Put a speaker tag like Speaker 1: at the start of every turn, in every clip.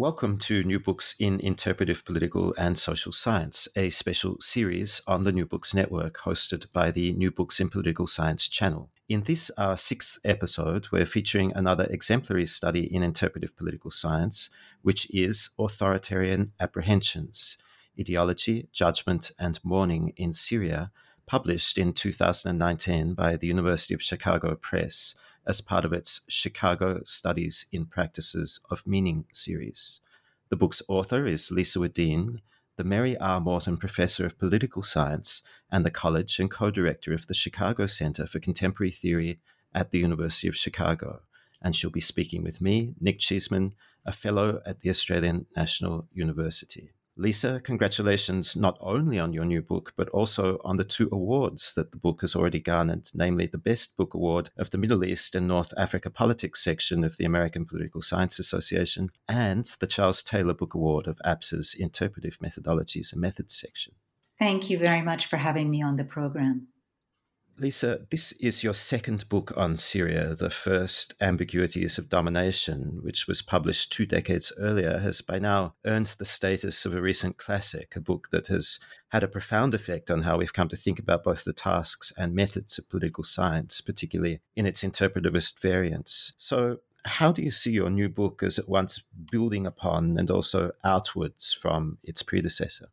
Speaker 1: Welcome to New Books in Interpretive Political and Social Science, a special series on the New Books Network hosted by the New Books in Political Science channel. In this, our sixth episode, we're featuring another exemplary study in interpretive political science, which is Authoritarian Apprehensions Ideology, Judgment, and Mourning in Syria, published in 2019 by the University of Chicago Press as part of its Chicago Studies in Practices of Meaning series. The book's author is Lisa Wedeen, the Mary R. Morton Professor of Political Science and the college and co director of the Chicago Center for Contemporary Theory at the University of Chicago. And she'll be speaking with me, Nick Cheesman, a fellow at the Australian National University. Lisa, congratulations not only on your new book, but also on the two awards that the book has already garnered, namely the Best Book Award of the Middle East and North Africa Politics section of the American Political Science Association and the Charles Taylor Book Award of APSA's Interpretive Methodologies and Methods section.
Speaker 2: Thank you very much for having me on the program.
Speaker 1: Lisa, this is your second book on Syria. The first, Ambiguities of Domination, which was published two decades earlier, has by now earned the status of a recent classic, a book that has had a profound effect on how we've come to think about both the tasks and methods of political science, particularly in its interpretivist variants. So, how do you see your new book as at once building upon and also outwards from its predecessor?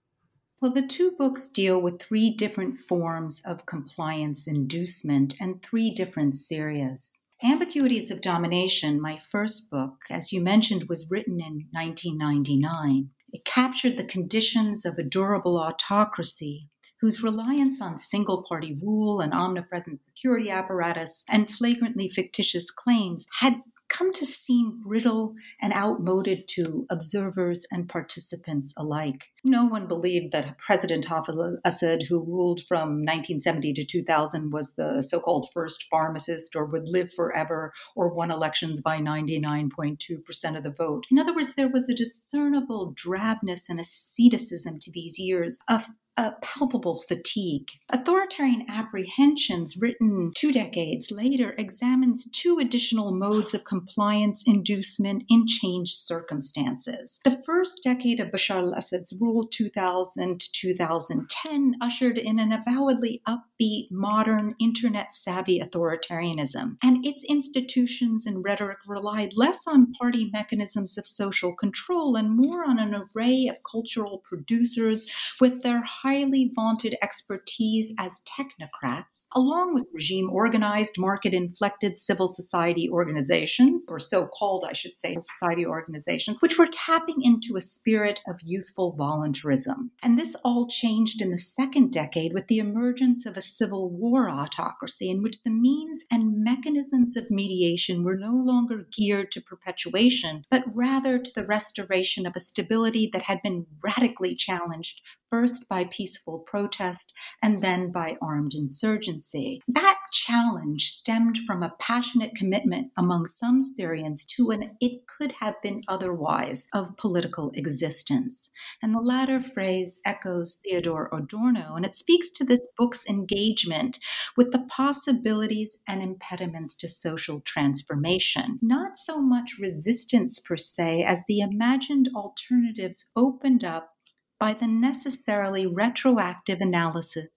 Speaker 2: Well, the two books deal with three different forms of compliance inducement and three different Syrias. Ambiguities of Domination, my first book, as you mentioned, was written in 1999. It captured the conditions of a durable autocracy whose reliance on single party rule and omnipresent security apparatus and flagrantly fictitious claims had come to seem brittle and outmoded to observers and participants alike. No one believed that President Hafez Assad, who ruled from 1970 to 2000, was the so called first pharmacist or would live forever or won elections by 99.2% of the vote. In other words, there was a discernible drabness and asceticism to these years, a a palpable fatigue. Authoritarian Apprehensions, written two decades later, examines two additional modes of compliance inducement in changed circumstances. The first decade of Bashar al Assad's rule, 2000 to 2010, ushered in an avowedly upbeat, modern, internet savvy authoritarianism, and its institutions and rhetoric relied less on party mechanisms of social control and more on an array of cultural producers with their highly vaunted expertise as technocrats, along with regime organized, market inflected civil society organizations, or so called, I should say, society organizations, which were tapping into a spirit of youthful voluntarism. And this all changed in the second decade with the emergence of a civil war autocracy in which the means and mechanisms of mediation were no longer geared to perpetuation, but rather to the restoration of a stability that had been radically challenged first by peaceful protest and then by armed insurgency. That challenge stemmed from a passionate commitment among some Syrians to an it could have been otherwise of political existence. And the latter phrase echoes Theodor Adorno, and it speaks to this book's engagement with the possibilities and impediments to social transformation. Not so much resistance per se as the imagined alternatives opened up by the necessarily retroactive analysis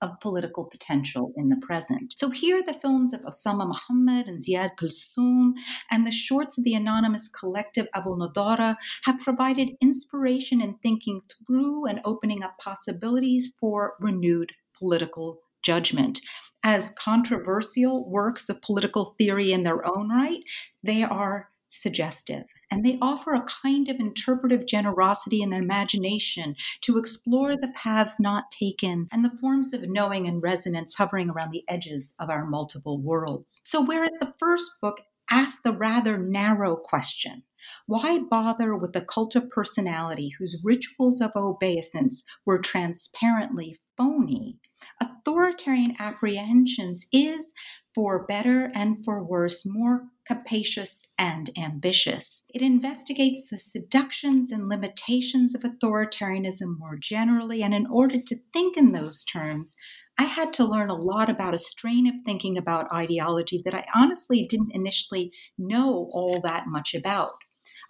Speaker 2: of political potential in the present. So here the films of Osama Muhammad and Ziad Kulthum and the shorts of the anonymous collective Abounaddara have provided inspiration in thinking through and opening up possibilities for renewed political judgment. As controversial works of political theory in their own right, they are suggestive and they offer a kind of interpretive generosity and imagination to explore the paths not taken and the forms of knowing and resonance hovering around the edges of our multiple worlds. So, whereas the first book asks the rather narrow question, why bother with a cult of personality whose rituals of obeisance were transparently phony? Authoritarian apprehensions is, for better and for worse, more capacious and ambitious. It investigates the seductions and limitations of authoritarianism more generally, and in order to think in those terms, I had to learn a lot about a strain of thinking about ideology that I honestly didn't initially know all that much about.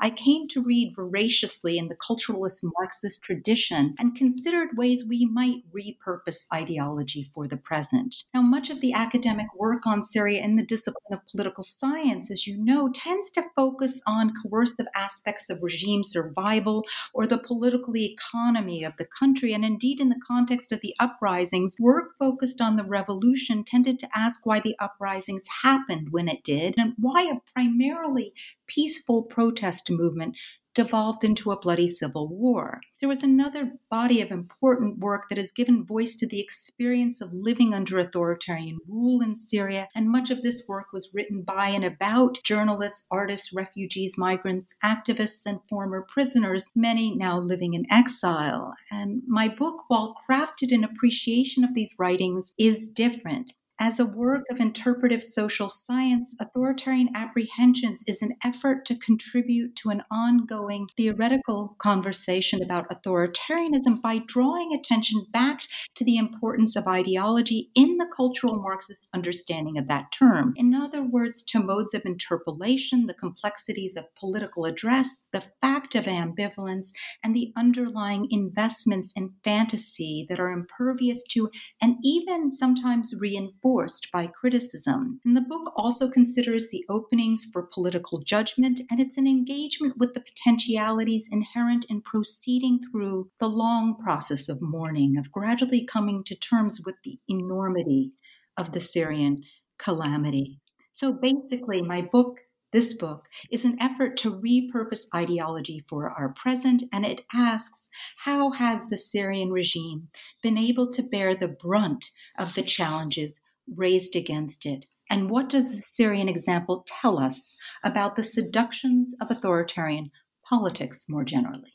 Speaker 2: I came to read voraciously in the culturalist Marxist tradition and considered ways we might repurpose ideology for the present. Now, much of the academic work on Syria in the discipline of political science, as you know, tends to focus on coercive aspects of regime survival or the political economy of the country. And indeed, in the context of the uprisings, work focused on the revolution tended to ask why the uprisings happened when it did and why a primarily peaceful protest movement devolved into a bloody civil war. There was another body of important work that has given voice to the experience of living under authoritarian rule in Syria, and much of this work was written by and about journalists, artists, refugees, migrants, activists, and former prisoners, many now living in exile. And my book, while crafted in appreciation of these writings, is different. As a work of interpretive social science, authoritarian apprehensions is an effort to contribute to an ongoing theoretical conversation about authoritarianism by drawing attention back to the importance of ideology in the cultural Marxist understanding of that term. In other words, to modes of interpellation, the complexities of political address, the fact of ambivalence, and the underlying investments in fantasy that are impervious to and even sometimes reinforced reinforced by criticism. And the book also considers the openings for political judgment, and it's an engagement with the potentialities inherent in proceeding through the long process of mourning, of gradually coming to terms with the enormity of the Syrian calamity. So basically, my book this book is an effort to repurpose ideology for our present, and it asks how has the Syrian regime been able to bear the brunt of the challenges raised against it? And what does the Syrian example tell us about the seductions of authoritarian politics more generally?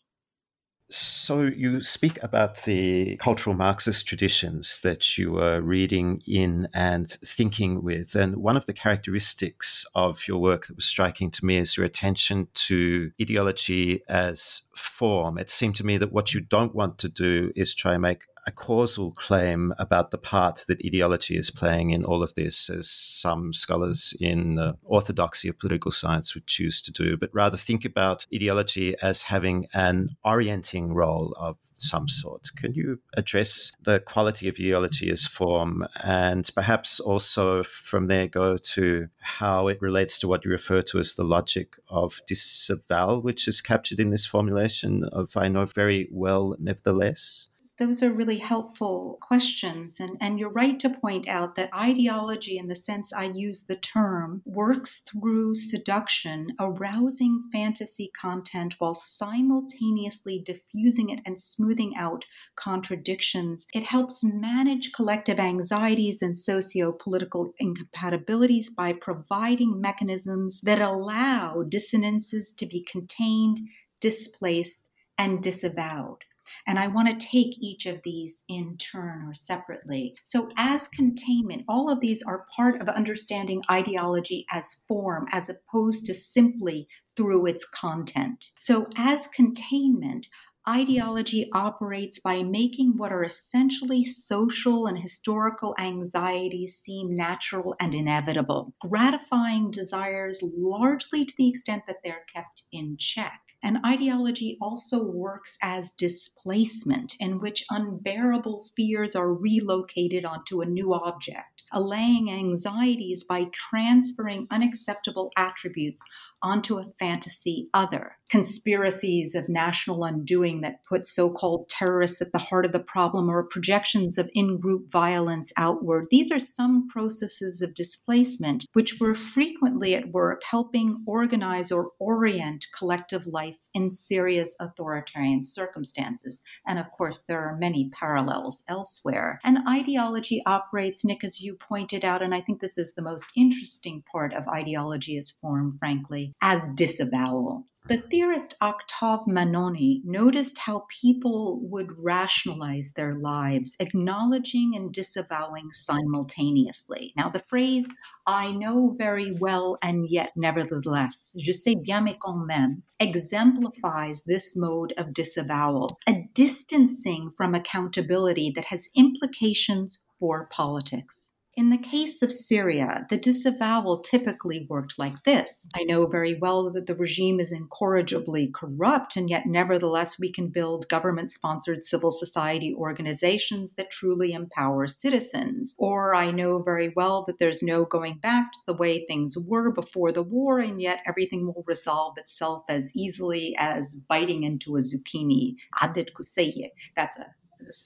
Speaker 1: So, you speak about the cultural Marxist traditions that you are reading in and thinking with. And one of the characteristics of your work that was striking to me is your attention to ideology as form. It seemed to me that what you don't want to do is try and make a causal claim about the part that ideology is playing in all of this, as some scholars in the orthodoxy of political science would choose to do, but rather think about ideology as having an orienting role of some sort. Can you address the quality of ideology as form and perhaps also from there go to how it relates to what you refer to as the logic of disavowal, which is captured in this formulation of I know very well, nevertheless?
Speaker 2: Those are really helpful questions. And, and you're right to point out that ideology, in the sense I use the term, works through seduction, arousing fantasy content while simultaneously diffusing it and smoothing out contradictions. It helps manage collective anxieties and socio political incompatibilities by providing mechanisms that allow dissonances to be contained, displaced, and disavowed. And I want to take each of these in turn or separately. So, as containment, all of these are part of understanding ideology as form, as opposed to simply through its content. So, as containment, ideology operates by making what are essentially social and historical anxieties seem natural and inevitable, gratifying desires largely to the extent that they're kept in check. And ideology also works as displacement, in which unbearable fears are relocated onto a new object, allaying anxieties by transferring unacceptable attributes onto a fantasy other. Conspiracies of national undoing that put so called terrorists at the heart of the problem or projections of in group violence outward. These are some processes of displacement which were frequently at work helping organize or orient collective life in Syria's authoritarian circumstances. And of course, there are many parallels elsewhere. And ideology operates, Nick, as you pointed out, and I think this is the most interesting part of ideology as form, frankly, as disavowal. The theorist Octave Mannoni noticed how people would rationalize their lives, acknowledging and disavowing simultaneously. Now, the phrase, I know very well and yet nevertheless, je sais bien mais quand même, exemplifies this mode of disavowal, a distancing from accountability that has implications for politics. In the case of Syria, the disavowal typically worked like this I know very well that the regime is incorrigibly corrupt, and yet, nevertheless, we can build government sponsored civil society organizations that truly empower citizens. Or I know very well that there's no going back to the way things were before the war, and yet everything will resolve itself as easily as biting into a zucchini. Kuseye. That's a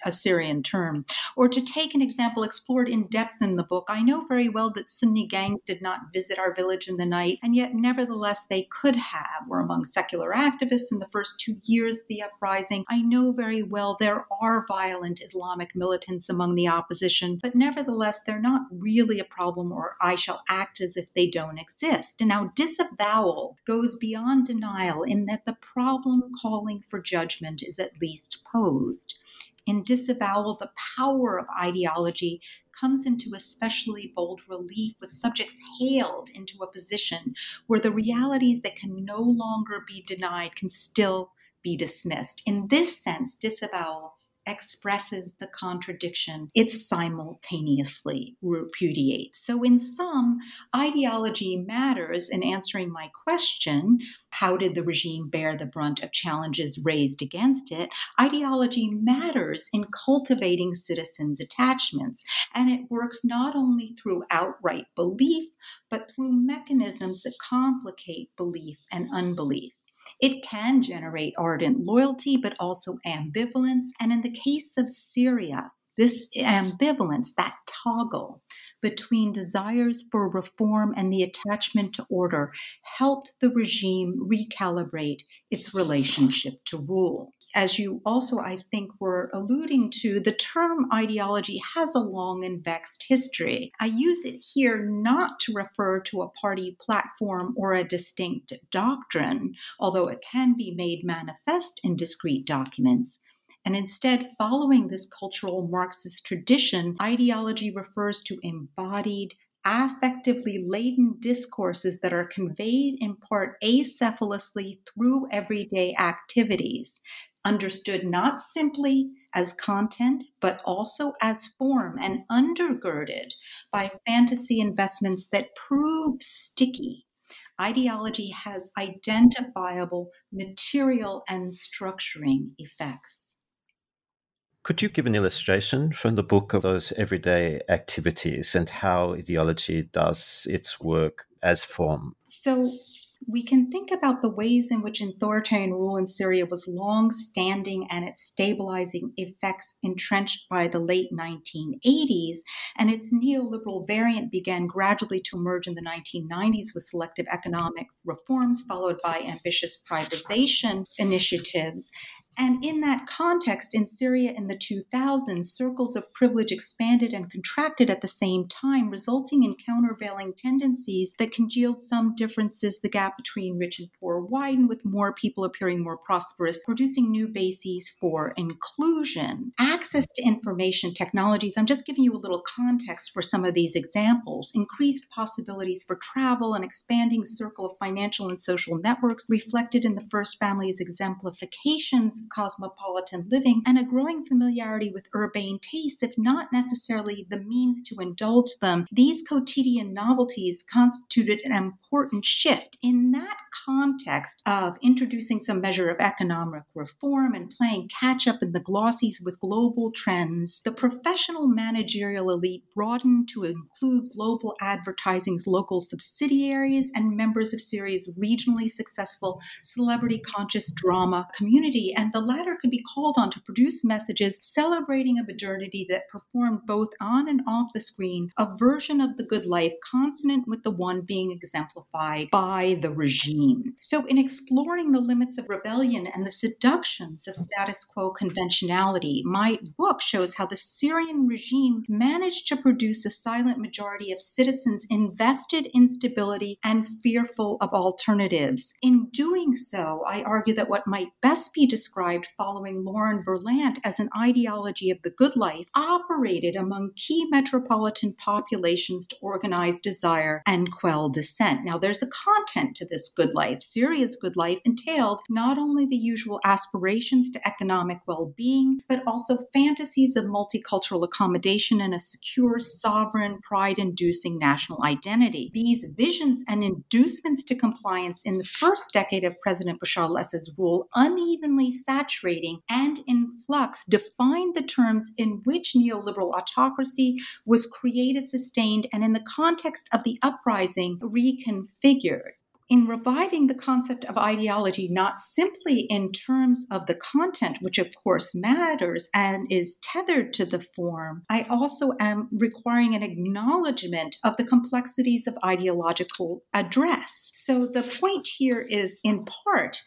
Speaker 2: Assyrian term. Or to take an example explored in depth in the book, I know very well that Sunni gangs did not visit our village in the night, and yet nevertheless they could have, were among secular activists in the first two years of the uprising. I know very well there are violent Islamic militants among the opposition, but nevertheless they're not really a problem, or I shall act as if they don't exist. Now disavowal goes beyond denial in that the problem calling for judgment is at least posed in disavowal, the power of ideology comes into especially bold relief with subjects hailed into a position where the realities that can no longer be denied can still be dismissed. In this sense, disavowal expresses the contradiction it simultaneously repudiates. So, in sum, ideology matters in answering my question how did the regime bear the brunt of challenges raised against it? Ideology matters in cultivating citizens' attachments, and it works not only through outright belief, but through mechanisms that complicate belief and unbelief. It can generate ardent loyalty, but also ambivalence. And in the case of Syria, this ambivalence, that toggle between desires for reform and the attachment to order, helped the regime recalibrate its relationship to rule as you also, I think, were alluding to, the term ideology has a long and vexed history. I use it here not to refer to a party platform or a distinct doctrine, although it can be made manifest in discrete documents. And instead, following this cultural Marxist tradition, ideology refers to embodied, affectively laden discourses that are conveyed in part acephalously through everyday activities understood not simply as content, but also as form and undergirded by fantasy investments that prove sticky. Ideology has identifiable material and structuring effects.
Speaker 1: Could you give an illustration from the book of those everyday activities and how ideology does its work as form?
Speaker 2: So, we can think about the ways in which authoritarian rule in Syria was long standing and its stabilizing effects entrenched by the late 1980s, and its neoliberal variant began gradually to emerge in the 1990s with selective economic reforms, followed by ambitious privatization initiatives. And in that context, in Syria in the 2000s, circles of privilege expanded and contracted at the same time, resulting in countervailing tendencies that congealed some differences. The gap between rich and poor widened, with more people appearing more prosperous, producing new bases for inclusion. Access to information technologies, I'm just giving you a little context for some of these examples, increased possibilities for travel, an expanding circle of financial and social networks reflected in the first family's exemplifications cosmopolitan living and a growing familiarity with urbane tastes, if not necessarily the means to indulge them, these quotidian novelties constituted an important shift. In that context of introducing some measure of economic reform and playing catch up in the glossies with global trends, the professional managerial elite broadened to include global advertising's local subsidiaries and members of Syria's regionally successful celebrity conscious drama community. And the latter could be called on to produce messages celebrating a modernity that performed both on and off the screen a version of the good life consonant with the one being exemplified by the regime. So, in exploring the limits of rebellion and the seductions of status quo conventionality, my book shows how the Syrian regime managed to produce a silent majority of citizens invested in stability and fearful of alternatives. In doing so, I argue that what might best be described following Lauren Berlant as an ideology of the good life operated among key metropolitan populations to organize desire and quell dissent. Now, there's a content to this good life. Syria's good life entailed not only the usual aspirations to economic well being, but also fantasies of multicultural accommodation and a secure, sovereign, pride inducing national identity. These visions and inducements to compliance in the first decade of President Bashar al Assad's rule, unevenly saturating and in flux, defined the terms in which neoliberal autocracy was created, sustained, and in the context of the uprising, reconfigured in reviving the concept of ideology, not simply in terms of the content, which of course matters and is tethered to the form, I also am requiring an acknowledgement of the complexities of ideological address. So the point here is in part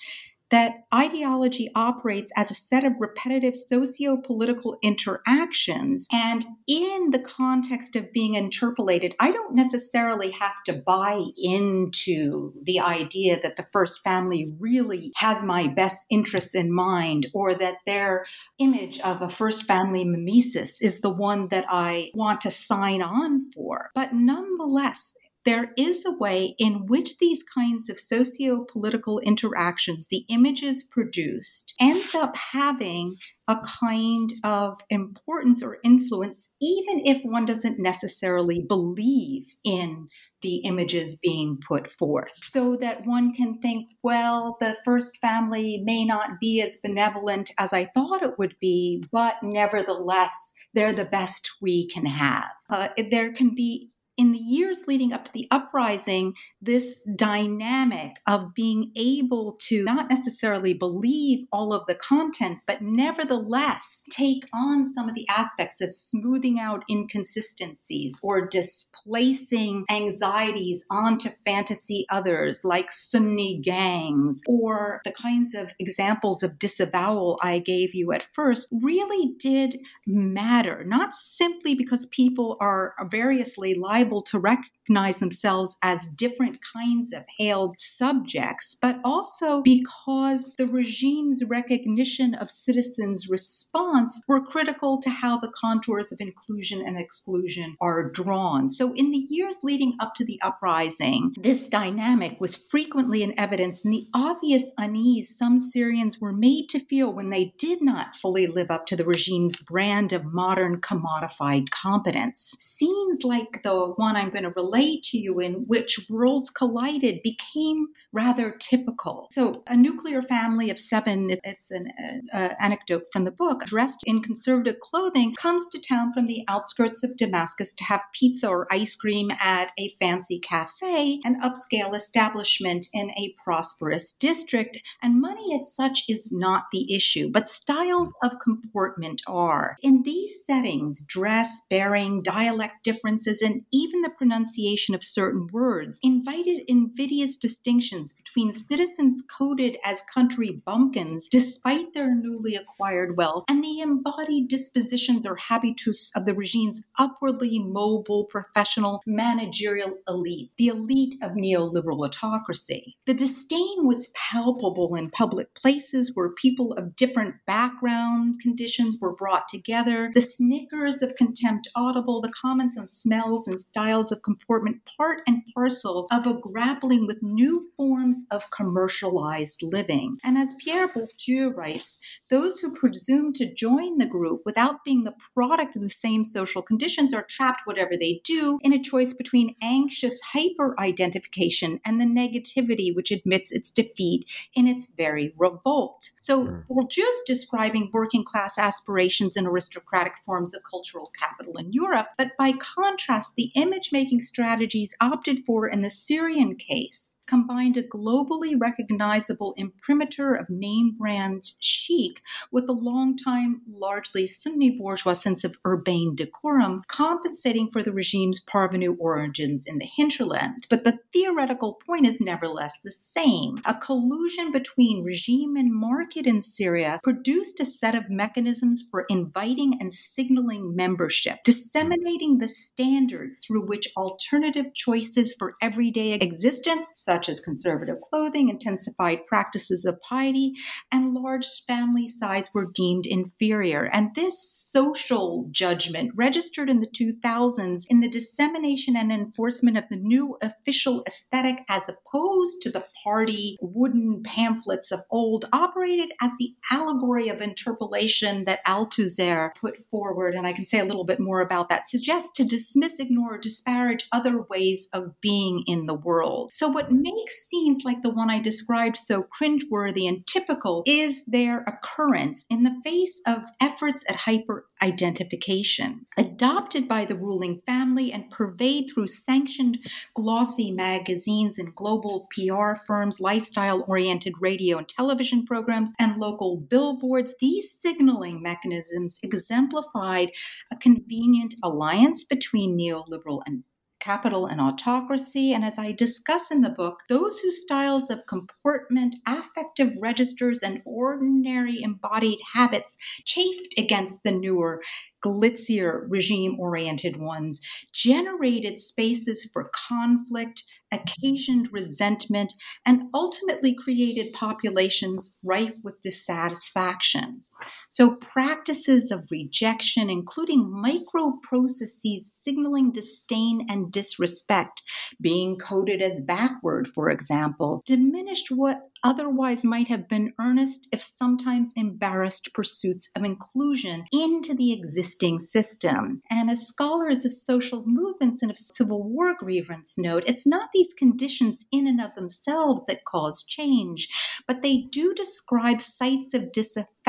Speaker 2: that ideology operates as a set of repetitive socio political interactions. And in the context of being interpellated, I don't necessarily have to buy into the idea that the first family really has my best interests in mind or that their image of a first family mimesis is the one that I want to sign on for. But nonetheless, there is a way in which these kinds of socio political interactions, the images produced, ends up having a kind of importance or influence, even if one doesn't necessarily believe in the images being put forth. So that one can think, well, the first family may not be as benevolent as I thought it would be, but nevertheless, they're the best we can have. Uh, there can be in the years leading up to the uprising, this dynamic of being able to not necessarily believe all of the content, but nevertheless take on some of the aspects of smoothing out inconsistencies or displacing anxieties onto fantasy others, like Sunni gangs, or the kinds of examples of disavowal I gave you at first, really did matter, not simply because people are variously liable able to recognize themselves as different kinds of hailed subjects, but also because the regime's recognition of citizens' response were critical to how the contours of inclusion and exclusion are drawn. So, in the years leading up to the uprising, this dynamic was frequently in evidence, and the obvious unease some Syrians were made to feel when they did not fully live up to the regime's brand of modern commodified competence. Scenes like the one I'm going to relate to you in which worlds collided became rather typical. So, a nuclear family of seven, it's an uh, uh, anecdote from the book, dressed in conservative clothing, comes to town from the outskirts of Damascus to have pizza or ice cream at a fancy cafe, an upscale establishment in a prosperous district. And money as such is not the issue, but styles of comportment are. In these settings, dress, bearing, dialect differences, and even the pronunciation of certain words invited invidious distinctions between citizens coded as country bumpkins despite their newly acquired wealth and the embodied dispositions or habitus of the regime's upwardly mobile professional managerial elite, the elite of neoliberal autocracy. The disdain was palpable in public places where people of different background conditions were brought together, the snickers of contempt audible, the comments on smells and styles of comportment part and parcel of a grappling with new forms of commercialized living. And as Pierre Bourdieu writes, those who presume to join the group without being the product of the same social conditions are trapped, whatever they do, in a choice between anxious hyper identification and the negativity which admits its defeat in its very revolt. So mm. Bourdieu's describing working class aspirations and aristocratic forms of cultural capital in Europe, but by contrast, the image making strategies opted for in the Syrian case combined a globally recognizable imprimatur of name brand chic with a long-time, largely Sunni bourgeois sense of urbane decorum, compensating for the regime's parvenu origins in the hinterland. But the theoretical point is nevertheless the same. A collusion between regime and market in Syria produced a set of mechanisms for inviting and signaling membership, disseminating the standards through which alternative choices for everyday existence, such such as conservative clothing, intensified practices of piety, and large family size were deemed inferior. And this social judgment registered in the 2000s in the dissemination and enforcement of the new official aesthetic as opposed to the party wooden pamphlets of old operated as the allegory of interpellation that Althusser put forward. And I can say a little bit more about that, suggests to dismiss, ignore, disparage other ways of being in the world. So what makes scenes like the one I described so cringeworthy and typical is their occurrence in the face of efforts at hyper identification, adopted by the ruling family and purveyed through sanctioned glossy magazines and global PR firms, lifestyle oriented radio and television programs, and local billboards. These signaling mechanisms exemplified a convenient alliance between neoliberal and capital and autocracy. And as I discuss in the book, those whose styles of comportment, affective registers, and ordinary embodied habits chafed against the newer glitzier regime oriented ones generated spaces for conflict, occasioned resentment, and ultimately created populations rife with dissatisfaction. So, practices of rejection, including micro processes signaling disdain and disrespect, being coded as backward, for example, diminished what otherwise might have been earnest, if sometimes embarrassed, pursuits of inclusion into the existing system. And as scholars of social movements and of Civil War grievance note, it's not these conditions in and of themselves that cause change, but they do describe sites of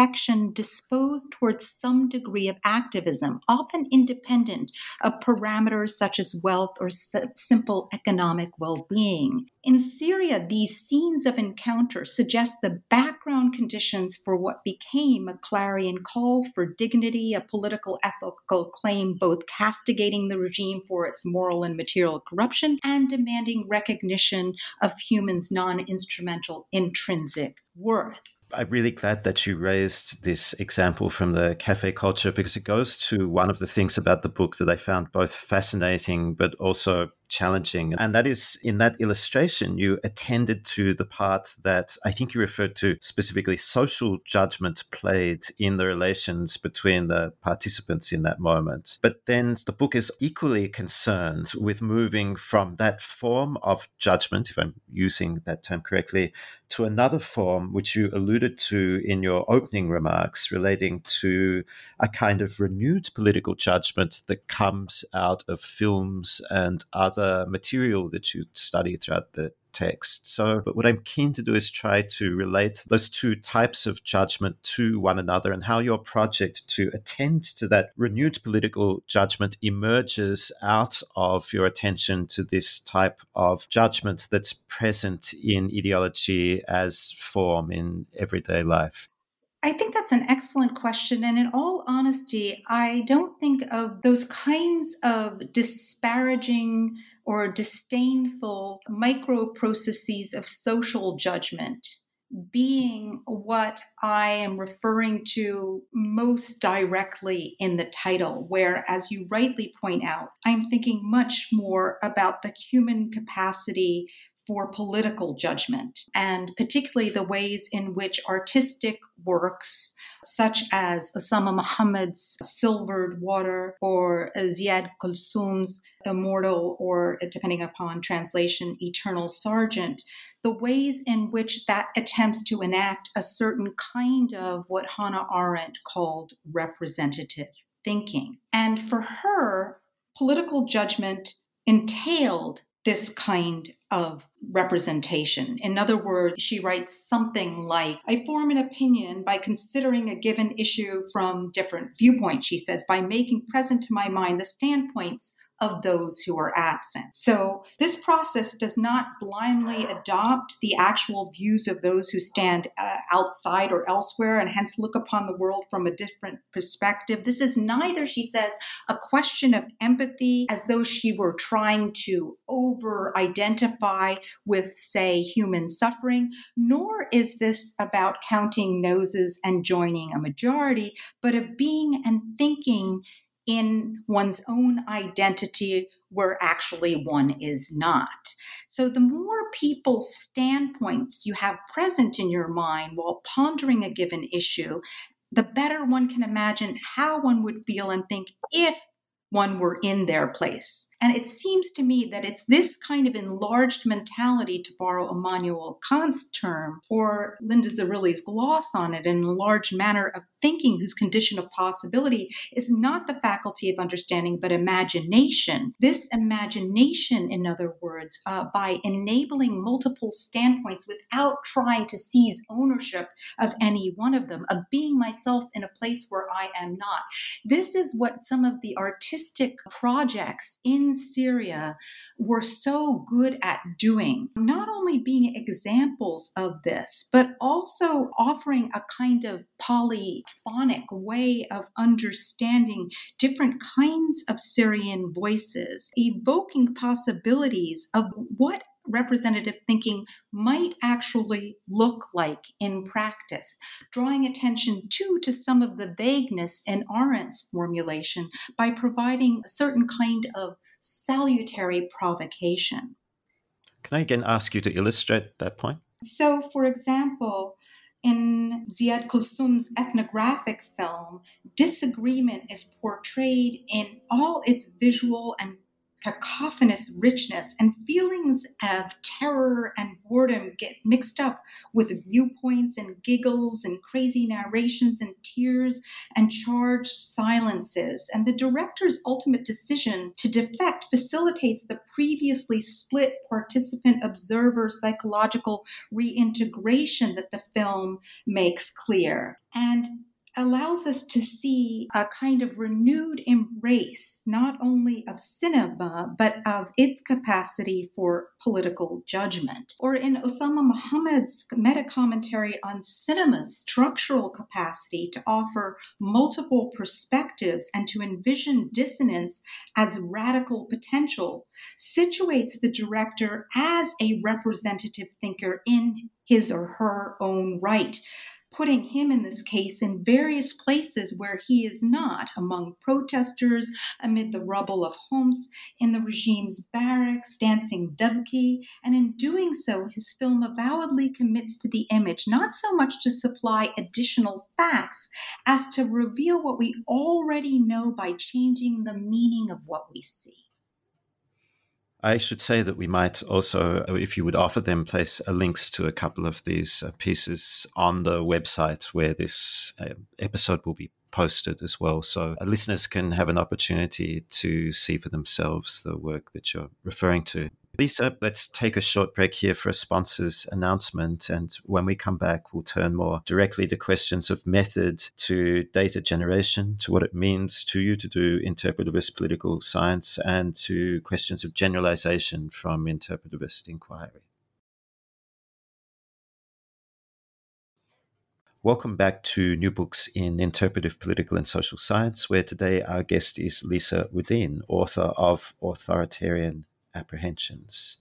Speaker 2: disaffection disposed towards some degree of activism, often independent of parameters such as wealth or simple economic well being. In Syria, these scenes of encounter suggest the background conditions for what became a clarion call for dignity, a political ethical claim both castigating the regime for its moral and material corruption and demanding recognition of humans' non instrumental intrinsic worth.
Speaker 1: I'm really glad that you raised this example from the cafe culture because it goes to one of the things about the book that I found both fascinating but also challenging. And that is in that illustration, you attended to the part that I think you referred to specifically social judgment played in the relations between the participants in that moment. But then the book is equally concerned with moving from that form of judgment, if I'm using that term correctly, to another form, which you alluded to in your opening remarks, relating to a kind of renewed political judgment that comes out of films and other other material that you study throughout the text. So, but what I'm keen to do is try to relate those two types of judgment to one another and how your project to attend to that renewed political judgment emerges out of your attention to this type of judgment that's present in ideology as form in everyday life.
Speaker 2: I think that's an excellent question. And in all honesty, I don't think of those kinds of disparaging or disdainful micro processes of social judgment being what I am referring to most directly in the title, where, as you rightly point out, I'm thinking much more about the human capacity for political judgment, and particularly the ways in which artistic works, such as Osama Muhammad's Silvered Water or Ziad Kulthum's Immortal, or depending upon translation, Eternal Sergeant, the ways in which that attempts to enact a certain kind of what Hannah Arendt called representative thinking. And for her, political judgment entailed this kind of representation. In other words, she writes something like I form an opinion by considering a given issue from different viewpoints, she says, by making present to my mind the standpoints of those who are absent. So, this process does not blindly adopt the actual views of those who stand uh, outside or elsewhere and hence look upon the world from a different perspective. This is neither, she says, a question of empathy as though she were trying to over identify with, say, human suffering, nor is this about counting noses and joining a majority, but of being and thinking in one's own identity where actually one is not. So, the more people's standpoints you have present in your mind while pondering a given issue, the better one can imagine how one would feel and think if one were in their place. And it seems to me that it's this kind of enlarged mentality, to borrow Immanuel Kant's term, or Linda Zerilli's gloss on it, an enlarged manner of thinking whose condition of possibility is not the faculty of understanding, but imagination. This imagination, in other words, uh, by enabling multiple standpoints without trying to seize ownership of any one of them, of being myself in a place where I am not. This is what some of the artistic projects in Syria were so good at doing, not only being examples of this, but also offering a kind of polyphonic way of understanding different kinds of Syrian voices, evoking possibilities of what representative thinking might actually look like in practice, drawing attention too to some of the vagueness in Arendt's formulation by providing a certain kind of salutary provocation.
Speaker 1: Can I again ask you to illustrate that point?
Speaker 2: So, for example, in Ziad Kulthum's ethnographic film, disagreement is portrayed in all its visual and cacophonous richness and feelings of terror and boredom get mixed up with viewpoints and giggles and crazy narrations and tears and charged silences. And the director's ultimate decision to defect facilitates the previously split participant observer psychological reintegration that the film makes clear. And allows us to see a kind of renewed embrace, not only of cinema, but of its capacity for political judgment. Or in Osama Muhammad's meta commentary on cinema's structural capacity to offer multiple perspectives and to envision dissonance as radical potential, situates the director as a representative thinker in his or her own right putting him in this case in various places where he is not, among protesters, amid the rubble of Homs, in the regime's barracks, dancing dubki, and in doing so, his film avowedly commits to the image not so much to supply additional facts as to reveal what we already know by changing the meaning of what we see.
Speaker 1: I should say that we might also, uh, if you would offer them, place uh, links to a couple of these uh, pieces on the website where this episode will be posted as well. So listeners can have an opportunity to see for themselves the work that you're referring to. Lisa, let's take a short break here for a sponsor's announcement. And when we come back, we'll turn more directly to questions of method, to data generation, to what it means to you to do interpretivist political science, and to questions of generalization from interpretivist inquiry. Welcome back to New Books in Interpretive Political and Social Science, where today our guest is Lisa Wedeen, author of Authoritarian apprehensions.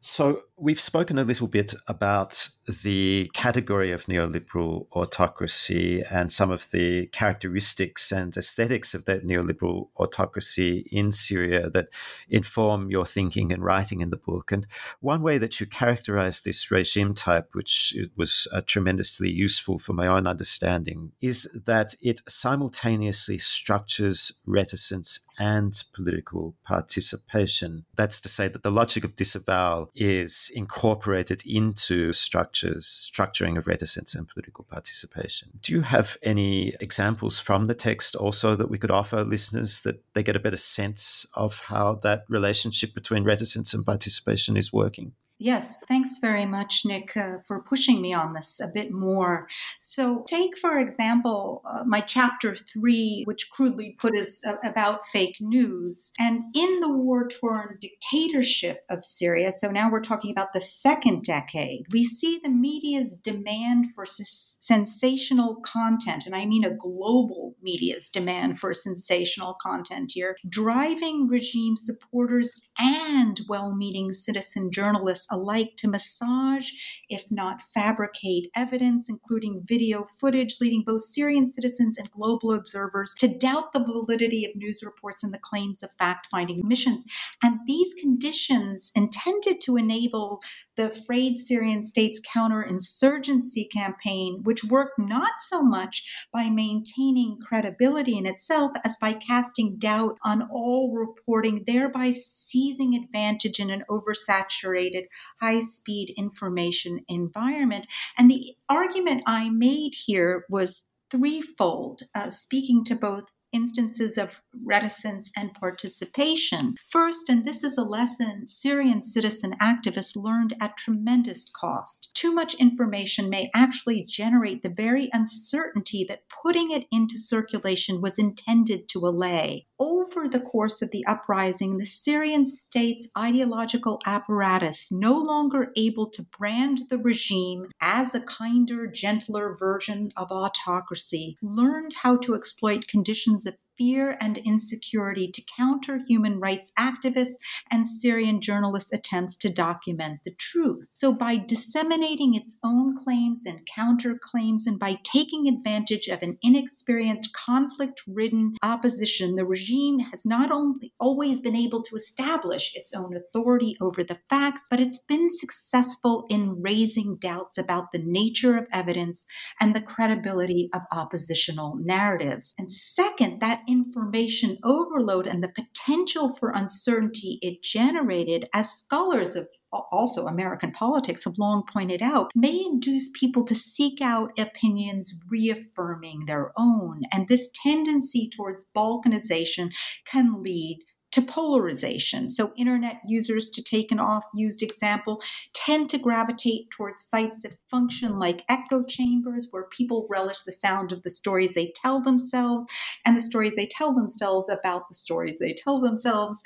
Speaker 1: So, We've spoken a little bit about the category of neoliberal autocracy and some of the characteristics and aesthetics of that neoliberal autocracy in Syria that inform your thinking and writing in the book. And one way that you characterize this regime type, which was uh, tremendously useful for my own understanding, is that it simultaneously structures reticence and political participation. That's to say that the logic of disavowal is incorporated into structures, structuring of reticence and political participation. Do you have any examples from the text also that we could offer listeners that they get a better sense of how that relationship between reticence and participation is working?
Speaker 2: Yes, thanks very much, Nick, uh, for pushing me on this a bit more. So, take, for example, uh, my chapter three, which crudely put is uh, about fake news. And in the war torn dictatorship of Syria, so now we're talking about the second decade, we see the media's demand for s- sensational content, and I mean a global media's demand for sensational content here, driving regime supporters and well meaning citizen journalists alike to massage, if not fabricate, evidence, including video footage, leading both Syrian citizens and global observers to doubt the validity of news reports and the claims of fact finding missions. And these conditions intended to enable the frayed Syrian state's counterinsurgency campaign, which worked not so much by maintaining credibility in itself as by casting doubt on all reporting, thereby seizing advantage in an oversaturated high speed information environment. And the argument I made here was threefold, uh, speaking to both instances of reticence and participation. First, and this is a lesson Syrian citizen activists learned at tremendous cost, too much information may actually generate the very uncertainty that putting it into circulation was intended to allay. Over the course of the uprising, the Syrian state's ideological apparatus, no longer able to brand the regime as a kinder, gentler version of autocracy, learned how to exploit conditions of fear and insecurity to counter human rights activists and Syrian journalists' attempts to document the truth. So, by disseminating its own claims and counterclaims, and by taking advantage of an inexperienced, conflict ridden opposition, the regime has not only always been able to establish its own authority over the facts, but it's been successful in raising doubts about the nature of evidence and the credibility of oppositional narratives. And second, that information overload and the potential for uncertainty it generated, as scholars of also American politics have long pointed out, may induce people to seek out opinions reaffirming their own. And this tendency towards balkanization can lead to polarization. So, internet users, to take an off used example, tend to gravitate towards sites that function like echo chambers, where people relish the sound of the stories they tell themselves and the stories they tell themselves about the stories they tell themselves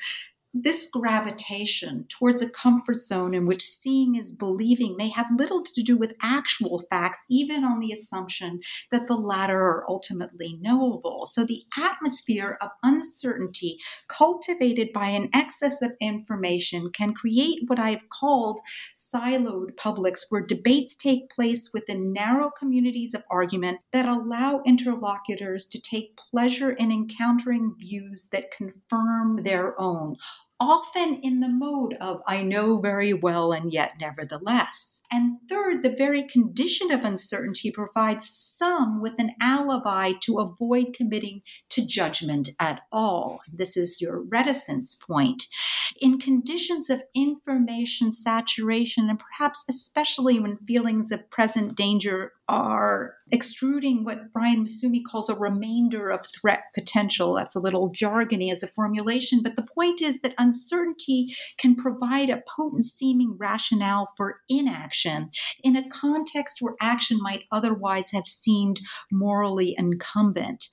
Speaker 2: this gravitation towards a comfort zone in which seeing is believing may have little to do with actual facts, even on the assumption that the latter are ultimately knowable. So, the atmosphere of uncertainty cultivated by an excess of information can create what I've called siloed publics, where debates take place within narrow communities of argument that allow interlocutors to take pleasure in encountering views that confirm their own often in the mode of I know very well and yet nevertheless. And third, the very condition of uncertainty provides some with an alibi to avoid committing to judgment at all. This is your reticence point. In conditions of information saturation, and perhaps especially when feelings of present danger are extruding what Brian Massumi calls a remainder of threat potential. That's a little jargony as a formulation, but the point is that uncertainty can provide a potent seeming rationale for inaction in a context where action might otherwise have seemed morally incumbent.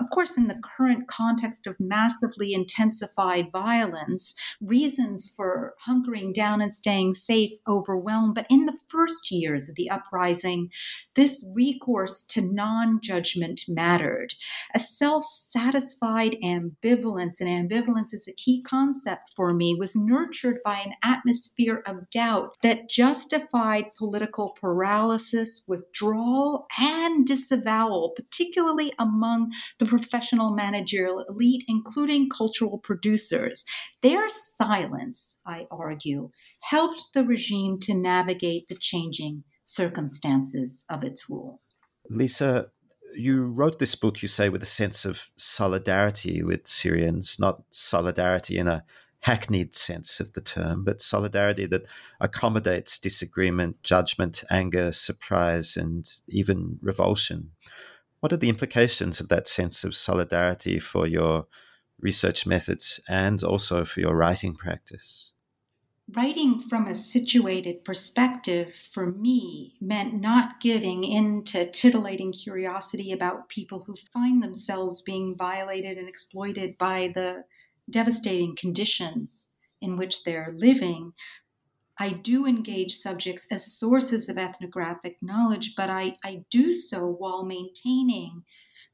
Speaker 2: Of course, in the current context of massively intensified violence, reasons for hunkering down and staying safe overwhelm. But in the first years of the uprising, this recourse to non judgment mattered. A self satisfied ambivalence, and ambivalence is a key concept for me was nurtured by an atmosphere of doubt that justified political paralysis, withdrawal, and disavowal, particularly among the professional managerial elite, including cultural producers. Their silence, I argue, helped the regime to navigate the changing circumstances of its rule.
Speaker 1: Lisa, you wrote this book, you say, with a sense of solidarity with Syrians, not solidarity in a hackneyed sense of the term, but solidarity that accommodates disagreement, judgment, anger, surprise, and even revulsion. What are the implications of that sense of solidarity for your research methods and also for your writing practice?
Speaker 2: writing from a situated perspective for me meant not giving in to titillating curiosity about people who find themselves being violated and exploited by the devastating conditions in which they're living. I do engage subjects as sources of ethnographic knowledge, but I, I do so while maintaining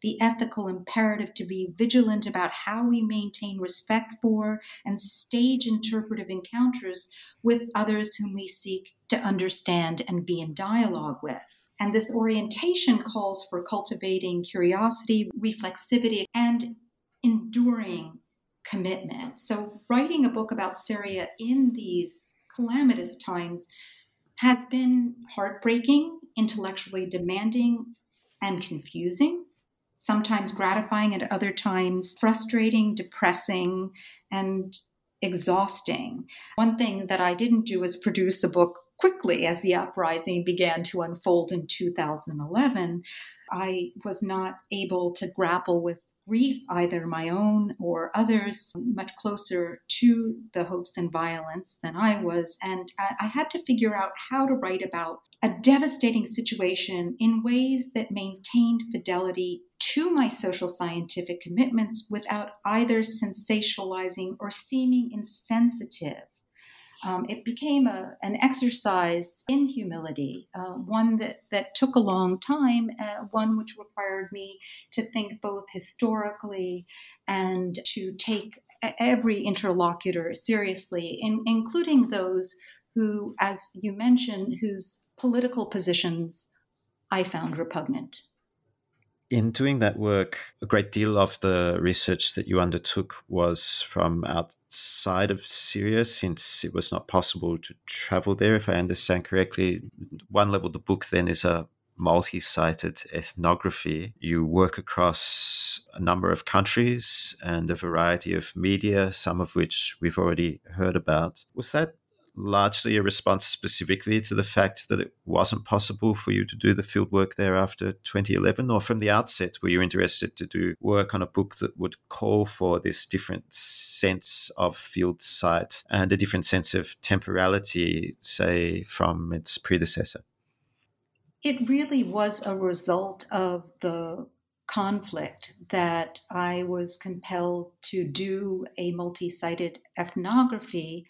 Speaker 2: the ethical imperative to be vigilant about how we maintain respect for and stage interpretive encounters with others whom we seek to understand and be in dialogue with. And this orientation calls for cultivating curiosity, reflexivity, and enduring commitment. So, writing a book about Syria in these calamitous times has been heartbreaking, intellectually demanding, and confusing sometimes gratifying at other times frustrating, depressing, and exhausting. One thing that I didn't do was produce a book quickly as the uprising began to unfold in 2011. I was not able to grapple with grief, either my own or others, much closer to the hopes and violence than I was. And I, had to figure out how to write about a devastating situation in ways that maintained fidelity to my social scientific commitments without either sensationalizing or seeming insensitive um, it became a, an exercise in humility, uh, one that, that took a long time, uh, one which required me to think both historically and to take every interlocutor seriously, in, including those who, as you mentioned, whose political positions I found repugnant.
Speaker 1: In doing that work, a great deal of the research that you undertook was from outside of Syria, since it was not possible to travel there, if I understand correctly. One level, the book then is a multi sited ethnography. You work across a number of countries and a variety of media, some of which we've already heard about. Was that largely a response specifically to the fact that it wasn't possible for you to do the field work there after 2011 or from the outset were you interested to do work on a book that would call for this different sense of field site and a different sense of temporality say from its predecessor?
Speaker 2: It really was a result of the conflict that I was compelled to do a multi sited ethnography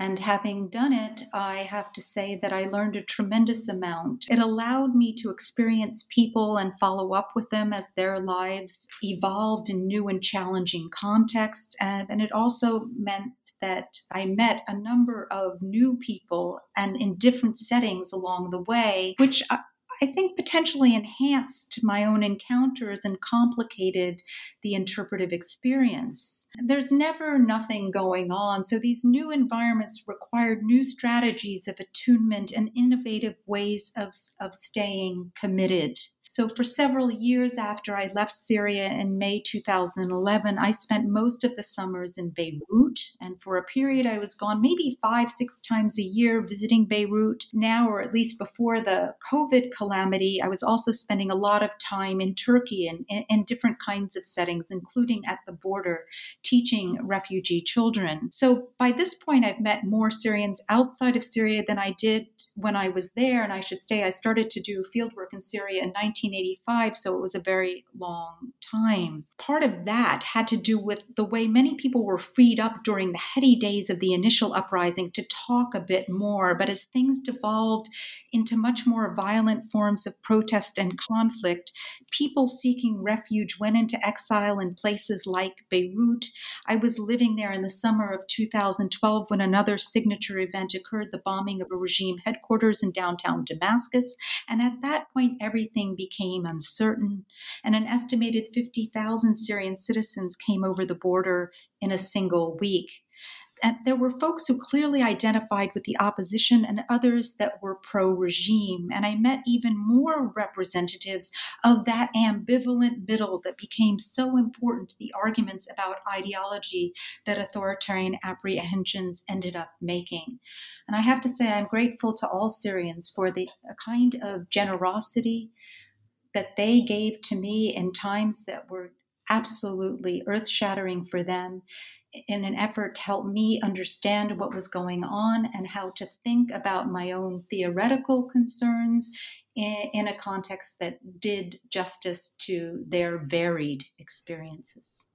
Speaker 2: and having done it, I have to say that I learned a tremendous amount. It allowed me to experience people and follow up with them as their lives evolved in new and challenging contexts. And, and it also meant that I met a number of new people and in different settings along the way, which uh, I think potentially enhanced my own encounters and complicated the interpretive experience. There's never nothing going on, so these new environments required new strategies of attunement and innovative ways of, of staying committed so, for several years after I left Syria in May 2011, I spent most of the summers in Beirut. And for a period, I was gone maybe five, six times a year visiting Beirut. Now, or at least before the COVID calamity, I was also spending a lot of time in Turkey and in different kinds of settings, including at the border, teaching refugee children. So, by this point, I've met more Syrians outside of Syria than I did when I was there. And I should say, I started to do fieldwork in Syria in 19. 1985, so it was a very long time. Part of that had to do with the way many people were freed up during the heady days of the initial uprising to talk a bit more. But as things devolved into much more violent forms of protest and conflict, people seeking refuge went into exile in places like Beirut. I was living there in the summer of 2012 when another signature event occurred the bombing of a regime headquarters in downtown Damascus. And at that point, everything became uncertain. And an estimated 50,000 Syrian citizens came over the border in a single week and there were folks who clearly identified with the opposition and others that were pro regime. And I met even more representatives of that ambivalent middle that became so important to the arguments about ideology that authoritarian apprehensions ended up making. And I have to say, I'm grateful to all Syrians for the kind of generosity that they gave to me in times that were absolutely earth shattering for them in an effort to help me understand what was going on and how to think about my own theoretical concerns in, a context that did justice to their varied experiences.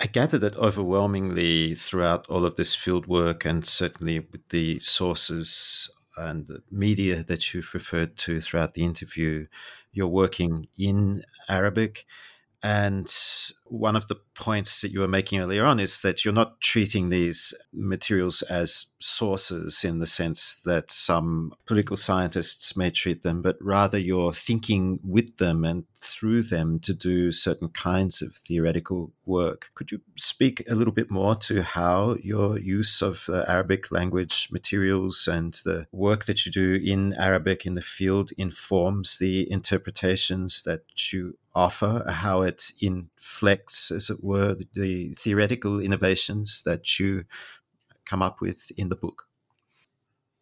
Speaker 1: I gather that overwhelmingly throughout all of this field work, and certainly with the sources and the media that you've referred to throughout the interview, you're working in Arabic. And one of the points that you were making earlier on is that you're not treating these materials as sources in the sense that some political scientists may treat them, but rather you're thinking with them and through them to do certain kinds of theoretical work. Could you speak a little bit more to how your use of Arabic language materials and the work that you do in Arabic in the field informs the interpretations that you offer, how it inflects, as it were, the, the theoretical innovations that you come up with in the book?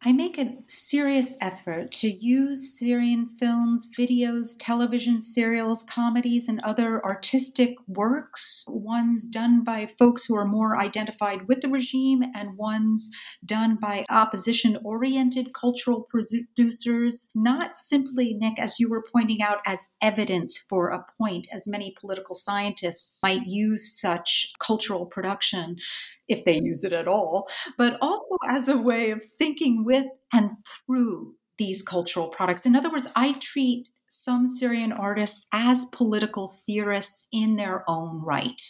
Speaker 2: I make a serious effort to use Syrian films, videos, television serials, comedies, and other artistic works, ones done by folks who are more identified with the regime, and ones done by opposition oriented cultural producers, not simply, Nick, as you were pointing out, as evidence for a point, as many political scientists might use such cultural production if they use it at all, but also as a way of thinking with and through these cultural products. In other words, I treat some Syrian artists as political theorists in their own right,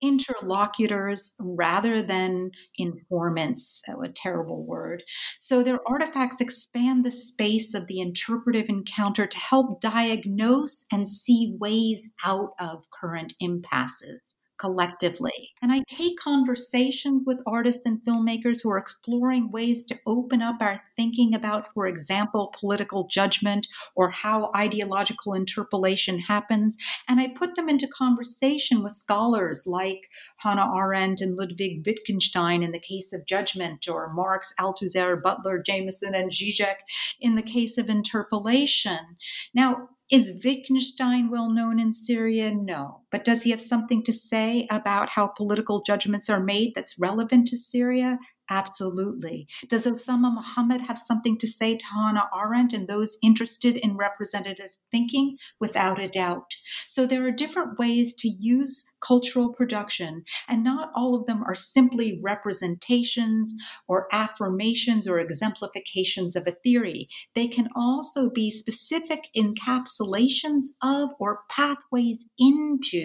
Speaker 2: interlocutors rather than informants, a terrible word. So their artifacts expand the space of the interpretive encounter to help diagnose and see ways out of current impasses collectively. And I take conversations with artists and filmmakers who are exploring ways to open up our thinking about, for example, political judgment or how ideological interpellation happens. And I put them into conversation with scholars like Hannah Arendt and Ludwig Wittgenstein in the case of judgment, or Marx, Althusser, Butler, Jameson, and Zizek in the case of interpellation. Now, is Wittgenstein well known in Syria? No. But does he have something to say about how political judgments are made that's relevant to Syria? Absolutely. Does Osama Muhammad have something to say to Hannah Arendt and those interested in representative thinking? Without a doubt. So there are different ways to use cultural production, and not all of them are simply representations or affirmations or exemplifications of a theory. They can also be specific encapsulations of or pathways into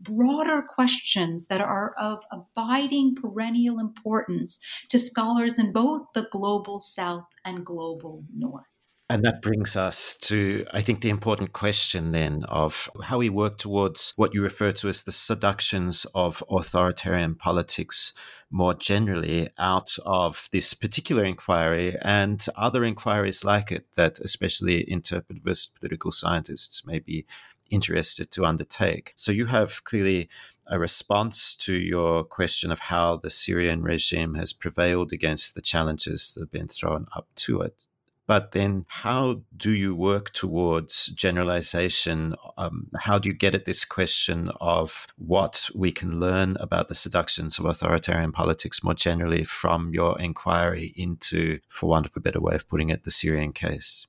Speaker 2: broader questions that are of abiding perennial importance to scholars in both the global south and global north.
Speaker 1: And that brings us to, I think, the important question then of how we work towards what you refer to as the seductions of authoritarian politics more generally out of this particular inquiry and other inquiries like it that especially interpretivist political scientists may be interested to undertake. So you have clearly a response to your question of how the Syrian regime has prevailed against the challenges that have been thrown up to it. But then, how do you work towards generalization? Um, how do you get at this question of what we can learn about the seductions of authoritarian politics more generally from your inquiry into, for want of a better way of putting it, the Syrian case?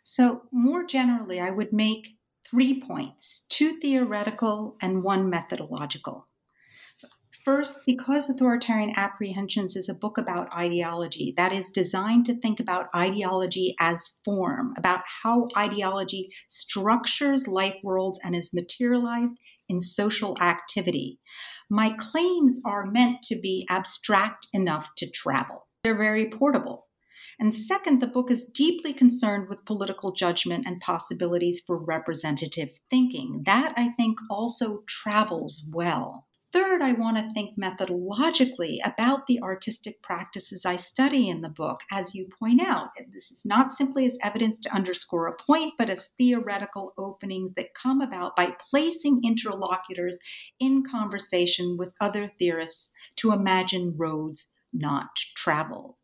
Speaker 2: So, more generally, I would make three points two theoretical and one methodological. First, because Authoritarian Apprehensions is a book about ideology that is designed to think about ideology as form, about how ideology structures life worlds and is materialized in social activity. My claims are meant to be abstract enough to travel. They're very portable. And second, the book is deeply concerned with political judgment and possibilities for representative thinking. That, I think, also travels well. Third, I want to think methodologically about the artistic practices I study in the book. As you point out, this is not simply as evidence to underscore a point, but as theoretical openings that come about by placing interlocutors in conversation with other theorists to imagine roads not traveled.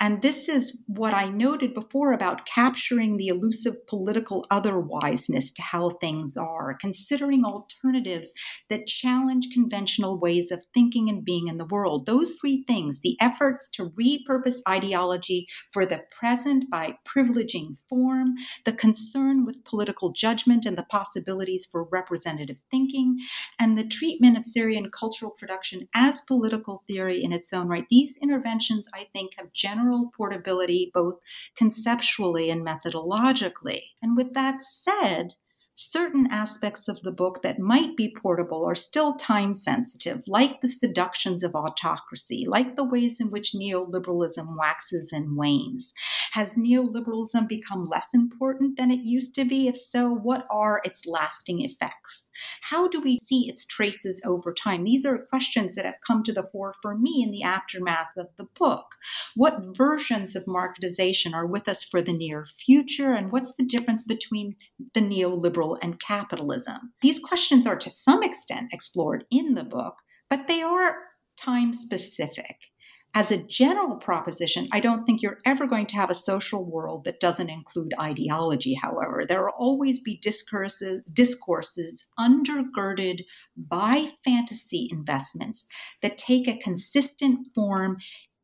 Speaker 2: And this is what I noted before about capturing the elusive political otherwiseness to how things are, considering alternatives that challenge conventional ways of thinking and being in the world. Those three things the efforts to repurpose ideology for the present by privileging form, the concern with political judgment and the possibilities for representative thinking, and the treatment of Syrian cultural production as political theory in its own right. These interventions, I think, have general portability both conceptually and methodologically. And with that said, certain aspects of the book that might be portable are still time sensitive, like the seductions of autocracy, like the ways in which neoliberalism waxes and wanes. Has neoliberalism become less important than it used to be? If so, what are its lasting effects? How do we see its traces over time? These are questions that have come to the fore for me in the aftermath of the book. What versions of marketization are with us for the near future, and what's the difference between the neoliberal and capitalism? These questions are to some extent explored in the book, but they are time specific. As a general proposition, I don't think you're ever going to have a social world that doesn't include ideology, however. There will always be discourses, discourses undergirded by fantasy investments that take a consistent form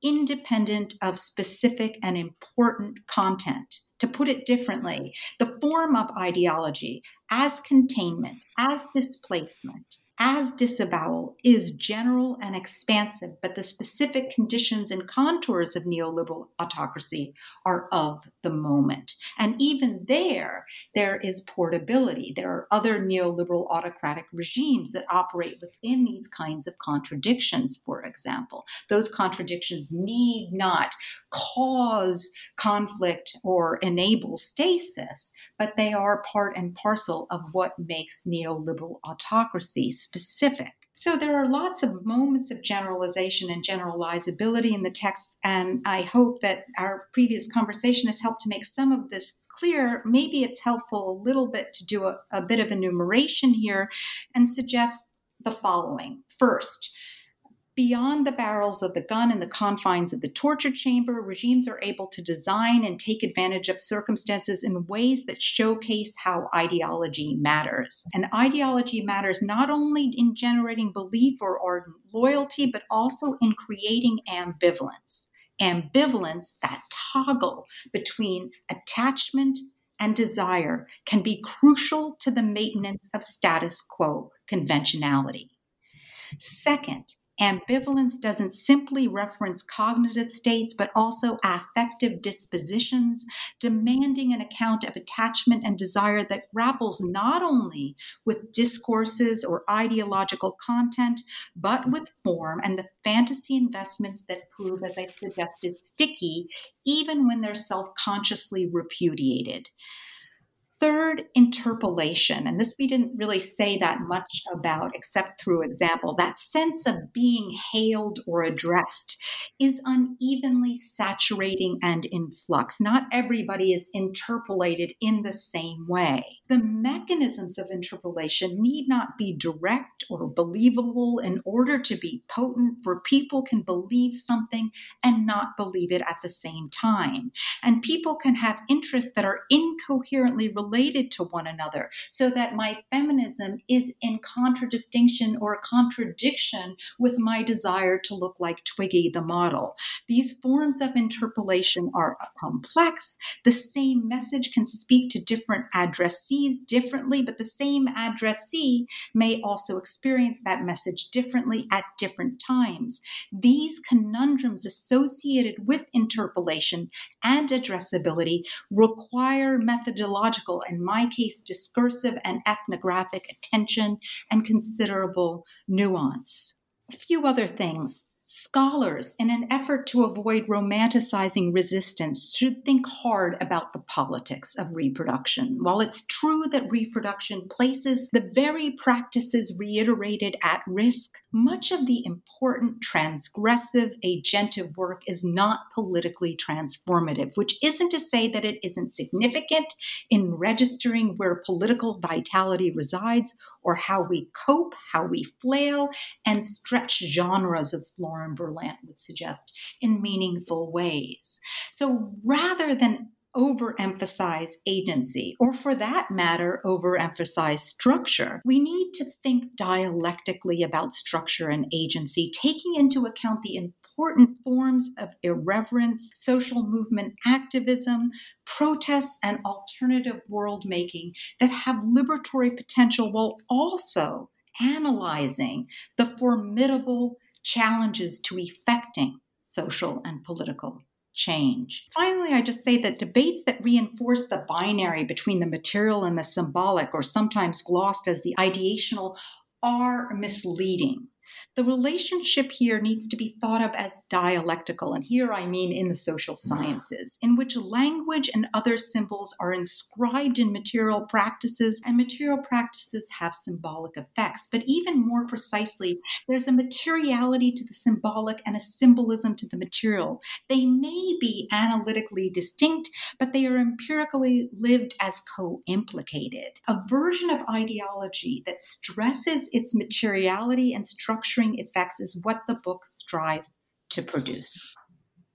Speaker 2: independent of specific and important content. To put it differently, the form of ideology as containment, as displacement, as disavowal is general and expansive, but the specific conditions and contours of neoliberal autocracy are of the moment. And even there, there is portability. There are other neoliberal autocratic regimes that operate within these kinds of contradictions, for example. Those contradictions need not cause conflict or enable stasis, but they are part and parcel of what makes neoliberal autocracy specific. So there are lots of moments of generalization and generalizability in the text, and I hope that our previous conversation has helped to make some of this clear. Maybe it's helpful a little bit to do a, a bit of enumeration here and suggest the following. First, Beyond the barrels of the gun and the confines of the torture chamber, regimes are able to design and take advantage of circumstances in ways that showcase how ideology matters. And ideology matters not only in generating belief or ardent loyalty, but also in creating ambivalence. Ambivalence, that toggle between attachment and desire, can be crucial to the maintenance of status quo conventionality. Second, Ambivalence doesn't simply reference cognitive states, but also affective dispositions, demanding an account of attachment and desire that grapples not only with discourses or ideological content, but with form and the fantasy investments that prove, as I suggested, sticky, even when they're self consciously repudiated. Third, interpellation. And this we didn't really say that much about except through example. That sense of being hailed or addressed is unevenly saturating and in flux. Not everybody is interpellated in the same way. the mechanisms of interpellation need not be direct or believable in order to be potent, for people can believe something and not believe it at the same time. And people can have interests that are incoherently related to one another, so that my feminism is in contradistinction or contradiction with my desire to look like Twiggy the model. These forms of interpellation are complex. The same message can speak to different addressees differently, but the same addressee may also experience that message differently at different times. These conundrums associated with interpellation and addressability require methodological, in my case, discursive and ethnographic attention and considerable nuance. A few other things. Scholars, in an effort to avoid romanticizing resistance, should think hard about the politics of reproduction. While it's true that reproduction places the very practices reiterated at risk, much of the important transgressive agentive work is not politically transformative, which isn't to say that it isn't significant in registering where political vitality resides or how we cope, how we flail, and stretch genres, as Lauren Berlant would suggest, in meaningful ways. So rather than overemphasize agency, or for that matter, overemphasize structure. We need to think dialectically about structure and agency, taking into account the important forms of irreverence, social movement activism, protests, and alternative world making that have liberatory potential while also analyzing the formidable challenges to effecting social and political change. Finally, I just say that debates that reinforce the binary between the material and the symbolic, or sometimes glossed as the ideational, are misleading. The relationship here needs to be thought of as dialectical, and here I mean in the social sciences, in which language and other symbols are inscribed in material practices, and material practices have symbolic effects. But even more precisely, there's a materiality to the symbolic and a symbolism to the material. They may be analytically distinct, but they are empirically lived as co implicated. A version of ideology that stresses its materiality and structure effects is what the book strives to produce.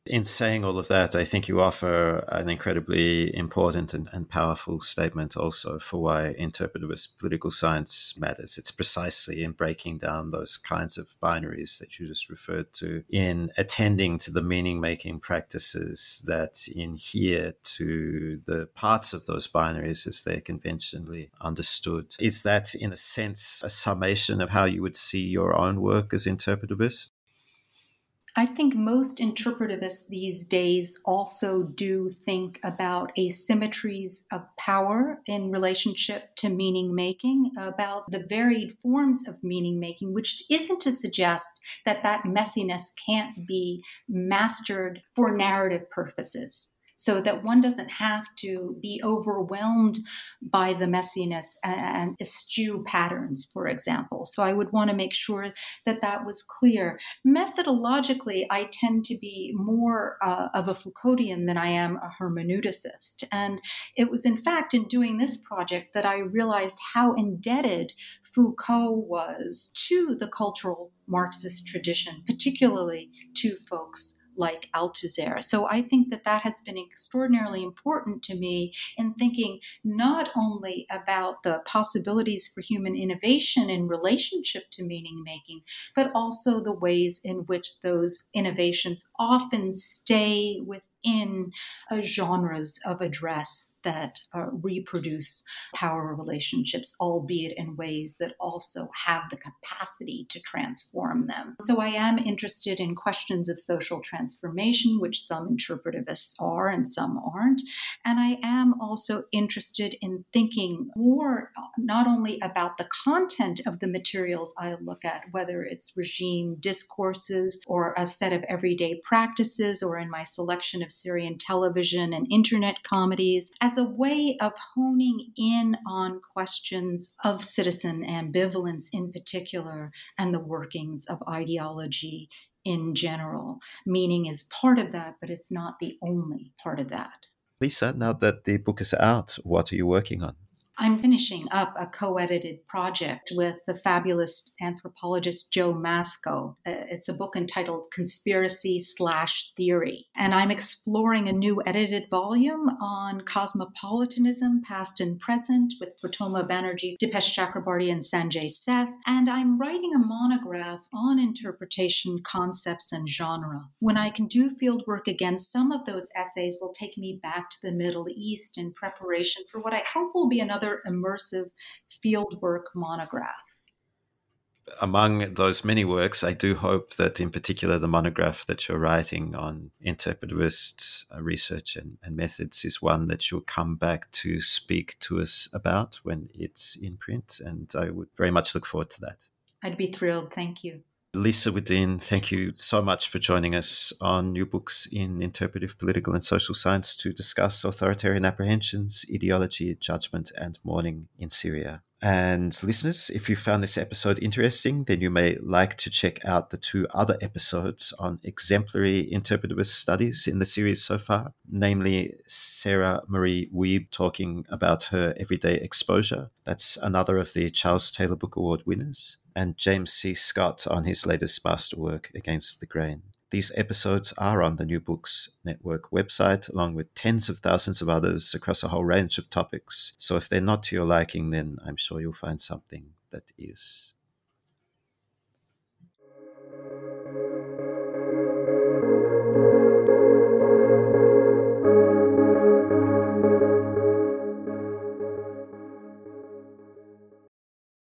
Speaker 1: In saying all of that, I think you offer an incredibly important and, and, powerful statement also for why interpretivist political science matters. It's precisely in breaking down those kinds of binaries that you just referred to, in attending to the meaning making practices that adhere to the parts of those binaries as they're conventionally understood. Is that, in a sense, a summation of how you would see your own work as interpretivist?
Speaker 2: I think most interpretivists these days also do think about asymmetries of power in relationship to meaning making, about the varied forms of meaning making, which isn't to suggest that that messiness can't be mastered for narrative purposes so that one doesn't have to be overwhelmed by the messiness and eschew patterns, for example. So I would want to make sure that that was clear. Methodologically, I tend to be more uh, of a Foucauldian than I am a hermeneuticist. And it was, in fact, in doing this project that I realized how indebted Foucault was to the cultural Marxist tradition, particularly to folks like Althusser. So I think that that has been extraordinarily important to me in thinking not only about the possibilities for human innovation in relationship to meaning making, but also the ways in which those innovations often stay within uh, genres of address that uh, reproduce power relationships, albeit in ways that also have the capacity to transform them. So I am interested in questions of social transformation, which some interpretivists are and some aren't. And I am also interested in thinking more not only about the content of the materials I look at, whether it's regime discourses or a set of everyday practices, or in my selection of Syrian television and internet comedies, as a way of honing in on questions of citizen ambivalence in particular and the workings of ideology in general. Meaning is part of that, but it's not the only part of that.
Speaker 1: Lisa, now that the book is out, what are you working on?
Speaker 2: I'm finishing up a co edited project with the fabulous anthropologist Joe Masco. Uh, it's a book entitled Conspiracy Slash Theory. And I'm exploring a new edited volume on cosmopolitanism, past and present, with Prathama Banerjee, Dipesh Chakrabarty, and Sanjay Seth. And I'm writing a monograph on interpretation, concepts, and genre. When I can do field work again, some of those essays will take me back to the Middle East in preparation for what I hope will be another another immersive fieldwork monograph.
Speaker 1: Among those many works, I do hope that, in particular, the monograph that you're writing on interpretivist uh, research and, and methods is one that you'll come back to speak to us about when it's in print. And I would very much look forward to that.
Speaker 2: I'd be thrilled. Thank you.
Speaker 1: Lisa Wedeen, thank you so much for joining us on New Books in Interpretive Political and Social Science to discuss authoritarian apprehensions, ideology, judgment, and mourning in Syria. And listeners, if you found this episode interesting, then you may like to check out the two other episodes on exemplary interpretivist studies in the series so far, namely Sarah Marie Wiebe talking about her everyday exposure. That's another of the Charles Taylor Book Award winners and James C. Scott on his latest masterwork, Against the Grain. These episodes are on the New Books Network website, along with tens of thousands of others across a whole range of topics. So if they're not to your liking, then I'm sure you'll find something that is.